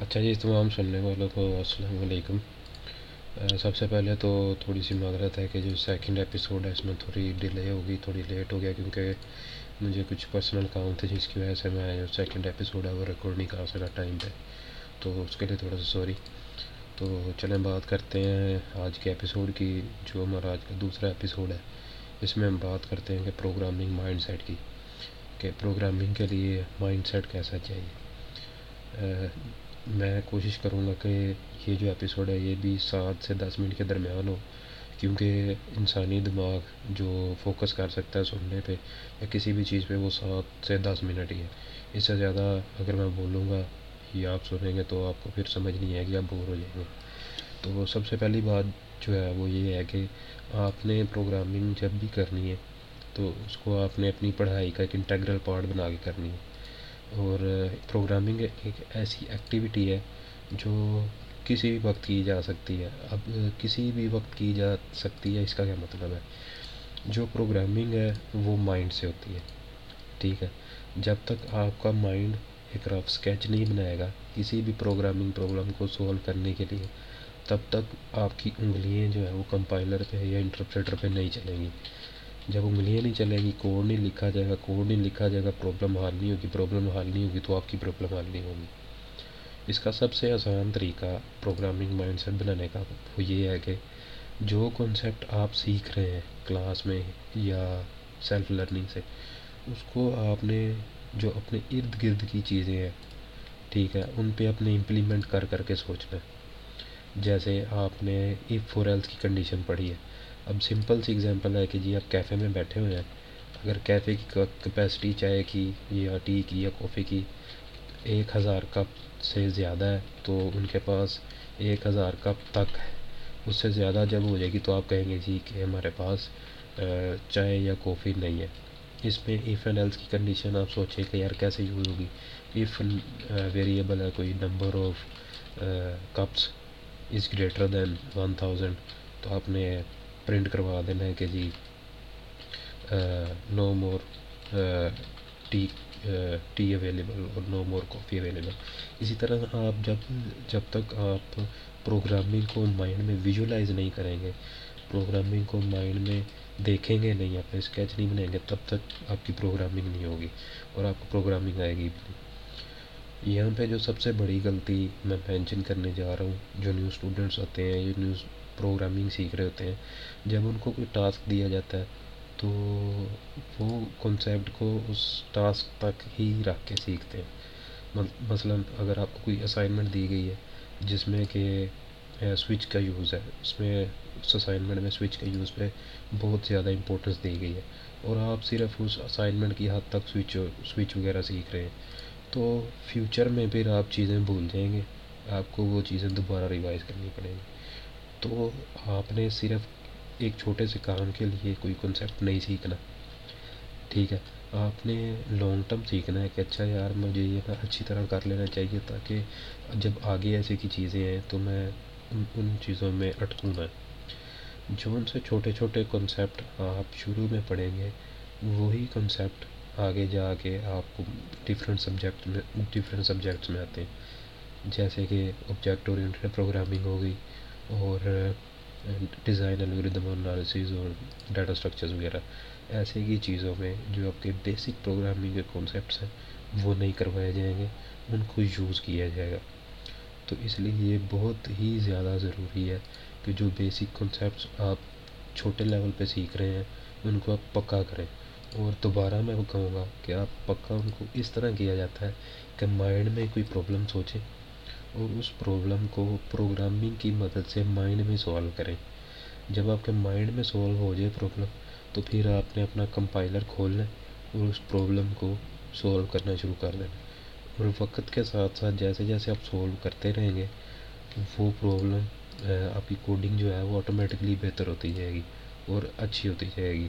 اچھا جی تمام سننے والوں کو السلام علیکم۔ سب سے پہلے تو تھوڑی سی معذرت ہے کہ جو سیکنڈ ایپیسوڈ ہے، اس میں تھوڑی ڈیلے ہوگی، تھوڑی لیٹ ہو گیا، کیونکہ مجھے کچھ پرسنل کام تھے، جس کی وجہ سے میں جو سیکنڈ ایپیسوڈ ہے، وہ ریکارڈ نہیں کر سکا ٹائم پہ۔ تو اس کے لیے تھوڑا سا سوری تو چلیں، بات کرتے ہیں آج کے ایپیسوڈ کی، جو ہمارا آج کا دوسرا ایپیسوڈ ہے۔ اس میں ہم بات کرتے ہیں کہ پروگرامنگ مائنڈ سیٹ کی، کہ پروگرامنگ کے لیے مائنڈ سیٹ کیسا چاہیے۔ میں کوشش کروں گا کہ یہ جو ایپیسوڈ ہے یہ بھی سات سے دس منٹ کے درمیان ہو، کیونکہ انسانی دماغ جو فوکس کر سکتا ہے سننے پہ یا کسی بھی چیز پہ وہ سات سے دس منٹ ہی ہے۔ اس سے زیادہ اگر میں بولوں گا یا آپ سنیں گے تو آپ کو پھر سمجھ نہیں آئے گی، آپ بور ہو جائیں گے۔ تو سب سے پہلی بات جو ہے وہ یہ ہے کہ آپ نے پروگرامنگ جب بھی کرنی ہے تو اس کو آپ نے اپنی پڑھائی کا ایک انٹیگرل پارٹ بنا کے کرنی ہے۔ اور پروگرامنگ ایک ایسی ایکٹیویٹی ہے جو کسی بھی وقت کی جا سکتی ہے۔ اب کسی بھی وقت کی جا سکتی ہے، اس کا کیا مطلب ہے؟ جو پروگرامنگ ہے، وہ مائنڈ سے ہوتی ہے۔ ٹھیک ہے؟ جب تک آپ کا مائنڈ ایک رف اسکیچ نہیں بنائے گا کسی بھی پروگرامنگ پرابلم کو سولو کرنے کے لیے، تب تک آپ کی انگلیاں جو ہے وہ کمپائلر پہ یا انٹرپریٹر پہ نہیں چلیں گی۔ جب انگلیاں نہیں چلیں گی کوڈ نہیں لکھا جائے گا کوڈ نہیں لکھا جائے گا پرابلم حل نہیں ہوگی پرابلم حل نہیں ہوگی تو آپ کی پرابلم حل نہیں ہوگی۔ اس کا سب سے آسان طریقہ پروگرامنگ مائنڈ سیٹ بنانے کا وہ یہ ہے کہ جو کنسیپٹ آپ سیکھ رہے ہیں کلاس میں یا سیلف لرننگ سے، اس کو آپ نے جو اپنے ارد گرد کی چیزیں ہیں، ٹھیک ہے، ان پہ اپنے امپلیمنٹ کر کر کے سوچنا۔ ہے جیسے آپ نے ایف فور ایلس کی کنڈیشن پڑھی ہے۔ اب سمپل سی ایگزامپل ہے کہ جی آپ کیفے میں بیٹھے ہوئے ہیں۔ اگر کیفے کی کیپیسٹی چائے کی یا ٹی کی یا کافی کی ایک ہزار کپ سے زیادہ ہے، تو ان کے پاس ایک ہزار کپ تک ہے۔ اس سے زیادہ جب ہو جائے گی تو آپ کہیں گے جی کہ ہمارے پاس چائے یا کافی نہیں ہے۔ اس میں ایف اینڈ ایلس کی کنڈیشن آپ سوچیں کہ یار کیسے یوز ہوگی۔ ایف ویریبل ہے، کوئی number of cups is greater than one thousand تو آپ نے پرنٹ کروا دینا ہے کہ جی no more tea tea available اور نو مور کافی اویلیبل اسی طرح آپ جب جب تک آپ پروگرامنگ کو مائنڈ میں ویژولائز نہیں کریں گے پروگرامنگ کو مائنڈ میں دیکھیں گے نہیں، آپ اسکیچ نہیں بنائیں گے، تب تک آپ کی پروگرامنگ نہیں ہوگی اور آپ کو پروگرامنگ آئے گی بھی یہاں پہ جو سب سے بڑی غلطی میں مینشن کرنے جا رہا ہوں، جو نیو اسٹوڈنٹس ہوتے ہیں یا نیو پروگرامنگ سیکھ رہے ہوتے ہیں۔ جب ان کو کوئی ٹاسک دیا جاتا ہے، تو وہ کنسیپٹ کو اس ٹاسک تک ہی رکھ کے سیکھتے ہیں۔ مثلا اگر آپ کو کوئی اسائنمنٹ دی گئی ہے، جس میں کہ سوئچ کا یوز ہے، اس میں اس اسائنمنٹ میں سوئچ کے یوز پہ بہت زیادہ امپورٹنس دی گئی ہے۔ اور آپ صرف اس اسائنمنٹ کی حد تک سوئچ سوئچ وغیرہ سیکھ رہے ہیں۔ تو فیوچر میں پھر آپ چیزیں بھول جائیں گے، آپ کو وہ چیزیں دوبارہ ریوائز کرنی پڑیں گی۔ تو آپ نے صرف ایک چھوٹے سے کام کے لیے کوئی کنسیپٹ نہیں سیکھنا۔ ٹھیک ہے، آپ نے لانگ ٹرم سیکھنا ہے کہ اچھا یار، مجھے یہ اچھی طرح کر لینا چاہیے تاکہ جب آگے ایسے کی چیزیں ہیں تو میں ان ان چیزوں میں اٹکوں نہ جو ان سے چھوٹے چھوٹے کنسیپٹ آپ شروع میں پڑھیں گے، وہی کنسیپٹ آگے جا کے آپ کو ڈفرینٹ سبجیکٹ میں ڈفرینٹ سبجیکٹس میں آتے ہیں۔ جیسے کہ آبجیکٹ اورینٹیڈ پروگرامنگ ہو گئی اور ڈیزائن الگوریدم انالیسز اور ڈاٹا اسٹرکچرز وغیرہ، ایسے کی چیزوں میں جو آپ کے بیسک پروگرامنگ کے کانسیپٹس ہیں، وہ نہیں کروائے جائیں گے، ان کو یوز کیا جائے گا۔ تو اس لیے یہ بہت ہی زیادہ ضروری ہے کہ جو بیسک کنسیپٹس آپ چھوٹے لیول پہ سیکھ رہے ہیں، ان کو آپ پکا کریں۔ اور دوبارہ میں وہ کہوں گا کہ آپ پکا ان کو اس طرح کیا جاتا ہے کہ مائنڈ میں کوئی پرابلم سوچیں اور اس پرابلم کو پروگرامنگ کی مدد سے مائنڈ میں سولو کریں۔ جب آپ کے مائنڈ میں سولو ہو جائے پرابلم تو پھر آپ نے اپنا کمپائلر کھولنا اور اس پرابلم کو سولو کرنا شروع کر دینا۔ اور وقت کے ساتھ ساتھ جیسے جیسے آپ سولو کرتے رہیں گے، وہ پرابلم آپ کی کوڈنگ جو ہے وہ آٹومیٹکلی بہتر ہوتی جائے گی اور اچھی ہوتی جائے گی۔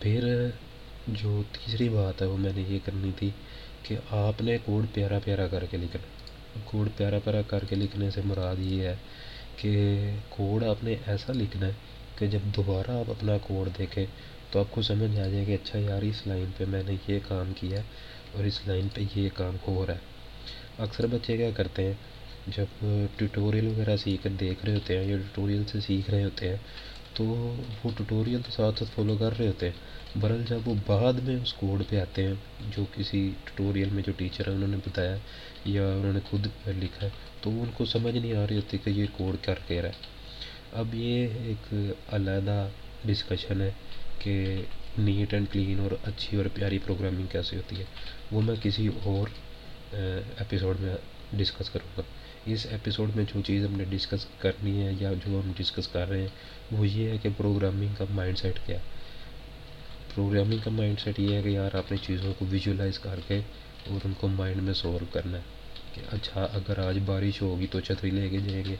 پھر، جو تیسری بات ہے، وہ میں نے یہ کرنی تھی کہ آپ نے کوڈ پیارا پیارا کر کے لکھنا۔ کوڈ پیارا پیارا کر کے لکھنے سے مراد یہ ہے کہ کوڈ آپ نے ایسا لکھنا ہے کہ جب دوبارہ آپ اپنا کوڈ دیکھیں تو آپ کو سمجھ آ جائے کہ اچھا یار اس لائن پہ میں نے یہ کام کیا ہے اور اس لائن پہ یہ کام ہو رہا ہے اکثر بچے کیا کرتے ہیں جب ٹیوٹوریل وغیرہ سیکھ کر دیکھ رہے ہوتے ہیں یا ٹیوٹوریل سے سیکھ رہے ہوتے ہیں تو وہ ٹیوٹوریل تو ساتھ ساتھ فالو کر رہے ہوتے ہیں۔ برل جب وہ بعد میں اس کوڈ پہ آتے ہیں، جو کسی ٹیوٹوریل میں جو ٹیچر ہے انہوں نے بتایا یا انہوں نے خود لکھا ہے، تو ان کو سمجھ نہیں آ رہی ہوتی کہ یہ کوڈ کر کے رہا ہے۔ اب یہ ایک علیحدہ ڈسکشن ہے کہ نیٹ اینڈ کلین اور اچھی اور پیاری پروگرامنگ کیسے ہوتی ہے۔ وہ میں کسی اور ایپیسوڈ میں ڈسکس کروں گا۔ اس ایپیسوڈ میں جو چیز ہم نے ڈسکس کرنی ہے یا جو ہم ڈسکس کر رہے ہیں، وہ یہ ہے کہ پروگرامنگ کا مائنڈ سیٹ کیا ہے۔ پروگرامنگ کا مائنڈ سیٹ یہ ہے کہ یار اپنی چیزوں کو ویژولائز کر کے اور ان کو مائنڈ میں سولو کرنا ہے کہ اچھا اگر آج بارش ہوگی تو چھتری لے کے جائیں گے۔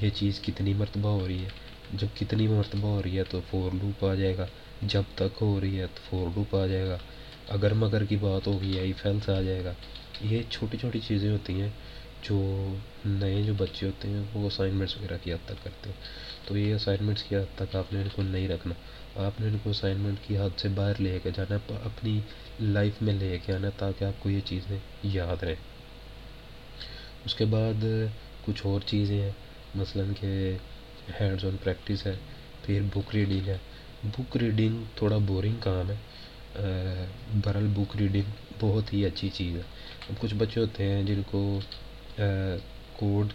یہ چیز کتنی مرتبہ ہو رہی ہے۔ جب کتنی مرتبہ ہو رہی ہے تو فور لوپ آ جائے گا۔ جب تک ہو رہی ہے تو فور لوپ آ جائے گا۔ اگر مگر کی بات ہوگی آئی فیلس آ جائے گا۔ یہ چھوٹی چھوٹی چیزیں ہوتی ہیں۔ جو نئے جو بچے ہوتے ہیں، وہ اسائنمنٹس وغیرہ کی حد تک کرتے ہیں۔ تو یہ اسائنمنٹس کی حد تک آپ نے ان کو نہیں رکھنا۔ آپ نے ان کو اسائنمنٹ کی حد سے باہر لے کے جانا، اپنی لائف میں لے کے آنا تاکہ آپ کو یہ چیزیں یاد رہیں۔ اس کے بعد کچھ اور چیزیں ہیں۔ مثلاً کہ ہینڈز آن پریکٹس ہے، پھر بک ریڈنگ ہے۔ بک ریڈنگ تھوڑا بورنگ کام ہے۔ برل بک ریڈنگ بہت ہی اچھی چیز ہے۔ اب کچھ بچے ہوتے ہیں جن کو کوڈ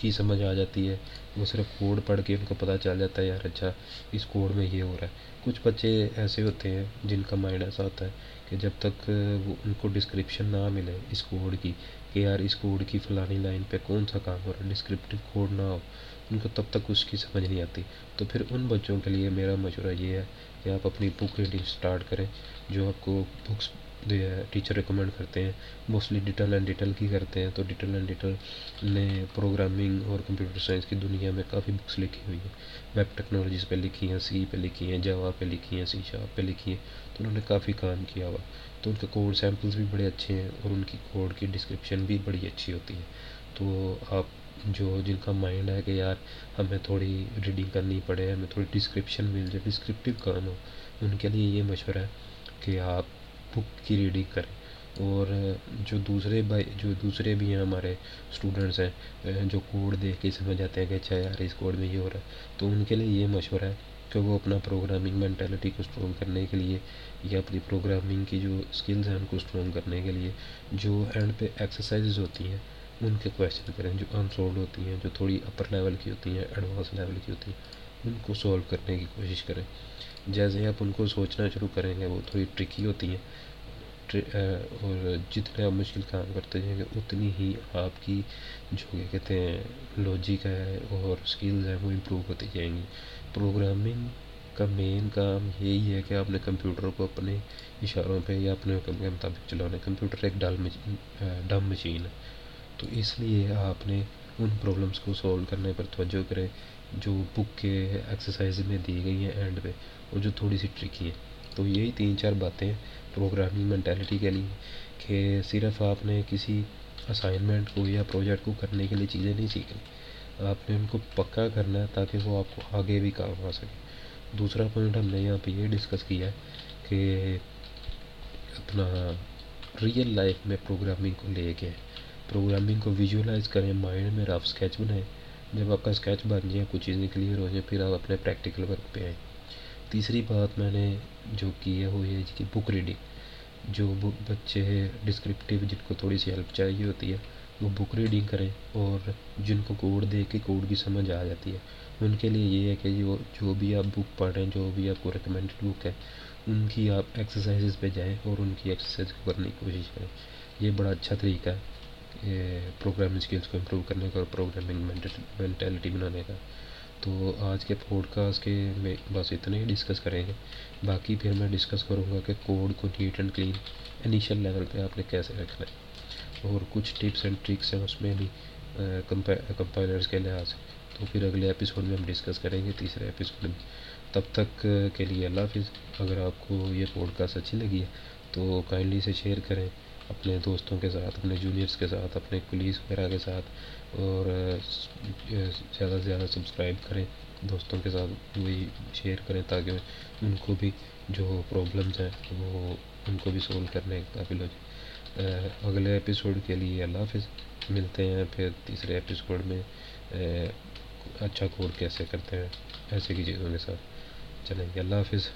کی سمجھ آ جاتی ہے۔ وہ صرف کوڈ پڑھ کے ان کو پتہ چل جاتا ہے، یار اچھا اس کوڈ میں یہ ہو رہا ہے۔ کچھ بچے ایسے ہوتے ہیں جن کا مائنڈ ایسا ہوتا ہے کہ جب تک وہ ان کو ڈسکرپشن نہ ملے اس کوڈ کی، کہ یار اس کوڈ کی فلانی لائن پہ کون سا کام ہو رہا ہے ڈسکرپٹیو کوڈ نہ ہو، ان کو تب تک اس کی سمجھ نہیں آتی۔ تو پھر ان بچوں کے لیے میرا مشورہ یہ ہے کہ آپ اپنی بک ریڈنگ اسٹارٹ کریں، جو آپ کو بکس ٹیچر ریکمینڈ کرتے ہیں موسٹلی ڈیٹیل اینڈ ڈیٹیل کی کرتے ہیں تو ڈیٹیل اینڈ ڈیٹیل نے پروگرامنگ اور کمپیوٹر سائنس کی دنیا میں کافی بکس لکھی ہوئی ہیں ویب ٹیکنالوجیز پہ لکھی ہیں سی پہ لکھی ہیں جوا پہ لکھی ہیں سی شاپ پہ لکھی ہیں تو انہوں نے کافی کام کیا ہوا تو ان کے کوڈ سیمپلز بھی بڑے اچھے ہیں اور ان کی کوڈ کی ڈسکرپشن بھی بڑی اچھی ہوتی ہے تو آپ جو جن کا مائنڈ ہے کہ یار ہمیں تھوڑی ریڈنگ کرنی پڑے ہمیں تھوڑی ڈسکرپشن مل جائے ڈسکرپٹیو کام ہو ان کے لیے یہ مشورہ ہے کہ آپ بک کی ریڈنگ کریں۔ اور جو دوسرے بھائی جو دوسرے بھی ہیں ہمارے اسٹوڈنٹس ہیں، جو کوڈ دیکھ کے سمجھ جاتے ہیں کہ اچھا یار، اس کوڈ میں یہ ہو رہا ہے۔ تو ان کے لیے یہ مشورہ ہے کہ وہ اپنا پروگرامنگ مینٹیلٹی کو اسٹرانگ کرنے کے لیے یا اپنی پروگرامنگ کی جو اسکلز ہیں ان کو اسٹرانگ کرنے کے لیے جو اینڈ پہ ایکسرسائزز ہوتی ہیں، ان کے کویشچن کریں۔ جو انسولڈ ہوتی ہیں، جو تھوڑی اپر لیول کی ہوتی ہیں ایڈوانس لیول کی ہوتی ہیں، ان کو سولو کرنے کی کوشش کریں۔ جیسے ہی آپ ان کو سوچنا شروع کریں گے، وہ تھوڑی ٹرکی ہوتی ہیں۔ اور جتنے آپ مشکل کام کرتے جائیں گے، اتنی ہی آپ کی جو کہ کہتے ہیں لوجک ہے اور اسکلز ہیں، وہ امپروو ہوتی جائیں گی۔ پروگرامنگ کا مین کام یہی ہے کہ آپ نے کمپیوٹر کو اپنے اشاروں پہ یا اپنے حکم کے مطابق چلانا ہے۔ کمپیوٹر ایک ڈل ڈم مشین ہے۔ تو اس لیے آپ نے ان پرابلمس کو سولو کرنے پر توجہ کریں۔ جو بک کے ایکسرسائز میں دی گئی ہیں اینڈ پہ اور جو تھوڑی سی ٹرکی ہیں۔ تو یہی تین چار باتیں پروگرامنگ مینٹیلٹی کے لیے کہ صرف آپ نے کسی اسائنمنٹ کو یا پروجیکٹ کو کرنے کے لیے چیزیں نہیں سیکھنی، آپ نے ان کو پکا کرنا ہے تاکہ وہ آپ کو آگے بھی کام آ سکے۔ دوسرا پوائنٹ ہم نے یہاں پہ یہ ڈسکس کیا ہے کہ اپنا ریئل لائف میں پروگرامنگ کو لے کے پروگرامنگ کو ویژولائز کریں مائنڈ میں رف اسکیچ بنائیں۔ جب آپ کا اسکیچ بن جائے، کچھ چیزیں کلیئر ہو جائیں پھر آپ اپنے پریکٹیکل ورک پہ آئیں۔ تیسری بات میں نے جو کی ہے، وہ یہ کہ بک ریڈنگ جو بچے ڈسکرپٹیو جن کو تھوڑی سی ہیلپ چاہیے ہوتی ہے، وہ بک ریڈنگ کریں اور جن کو کوڈ دیکھ کے کوڈ کی سمجھ آ جاتی ہے۔ ان کے لیے یہ ہے کہ جو جو بھی آپ بک پڑھیں جو بھی آپ کو ریکمینڈڈ بک ہے، ان کی آپ ایکسرسائزز پہ جائیں اور ان کی ایکسرسائز کو کرنے کی کوشش کریں۔ یہ بڑا اچھا طریقہ ہے۔ پروگرامنگ اسکلس کو امپروو کرنے کا اور پروگرامنگ مینٹیلٹی بنانے کا۔ تو آج کے پوڈ کاسٹ کے میں بس اتنے ہی ڈسکس کریں گے۔ باقی پھر میں ڈسکس کروں گا کہ کوڈ کو neat and clean initial level پہ آپ نے کیسے رکھنا ہے۔ اور کچھ ٹپس اینڈ ٹرکس ہیں اس میں بھی کمپائلرس کے لحاظ سے۔ تو پھر اگلے ایپیسوڈ میں ہم ڈسکس کریں گے تیسرے ایپیسوڈ میں۔ تب تک کے لیے اللہ حافظ۔ اگر آپ کو یہ پوڈ کاسٹ اچھی لگی ہے تو کائنڈلی سے شیئر کریں۔ اپنے دوستوں کے ساتھ، اپنے جونیئرس کے ساتھ، اپنے پولیس وغیرہ کے ساتھ اور زیادہ سے زیادہ سبسکرائب کریں، دوستوں کے ساتھ وہی شیئر کریں تاکہ ان کو بھی جو پرابلمس ہیں وہ ان کو بھی سولو کرنے قابل ہو جائے۔ اگلے ایپیسوڈ کے لیے اللہ حافظ۔ ملتے ہیں پھر تیسرے ایپیسوڈ میں۔ اچھا کوڈ کیسے کرتے ہیں ایسے کی چیزوں کے ساتھ۔ چلیں گے، اللہ حافظ۔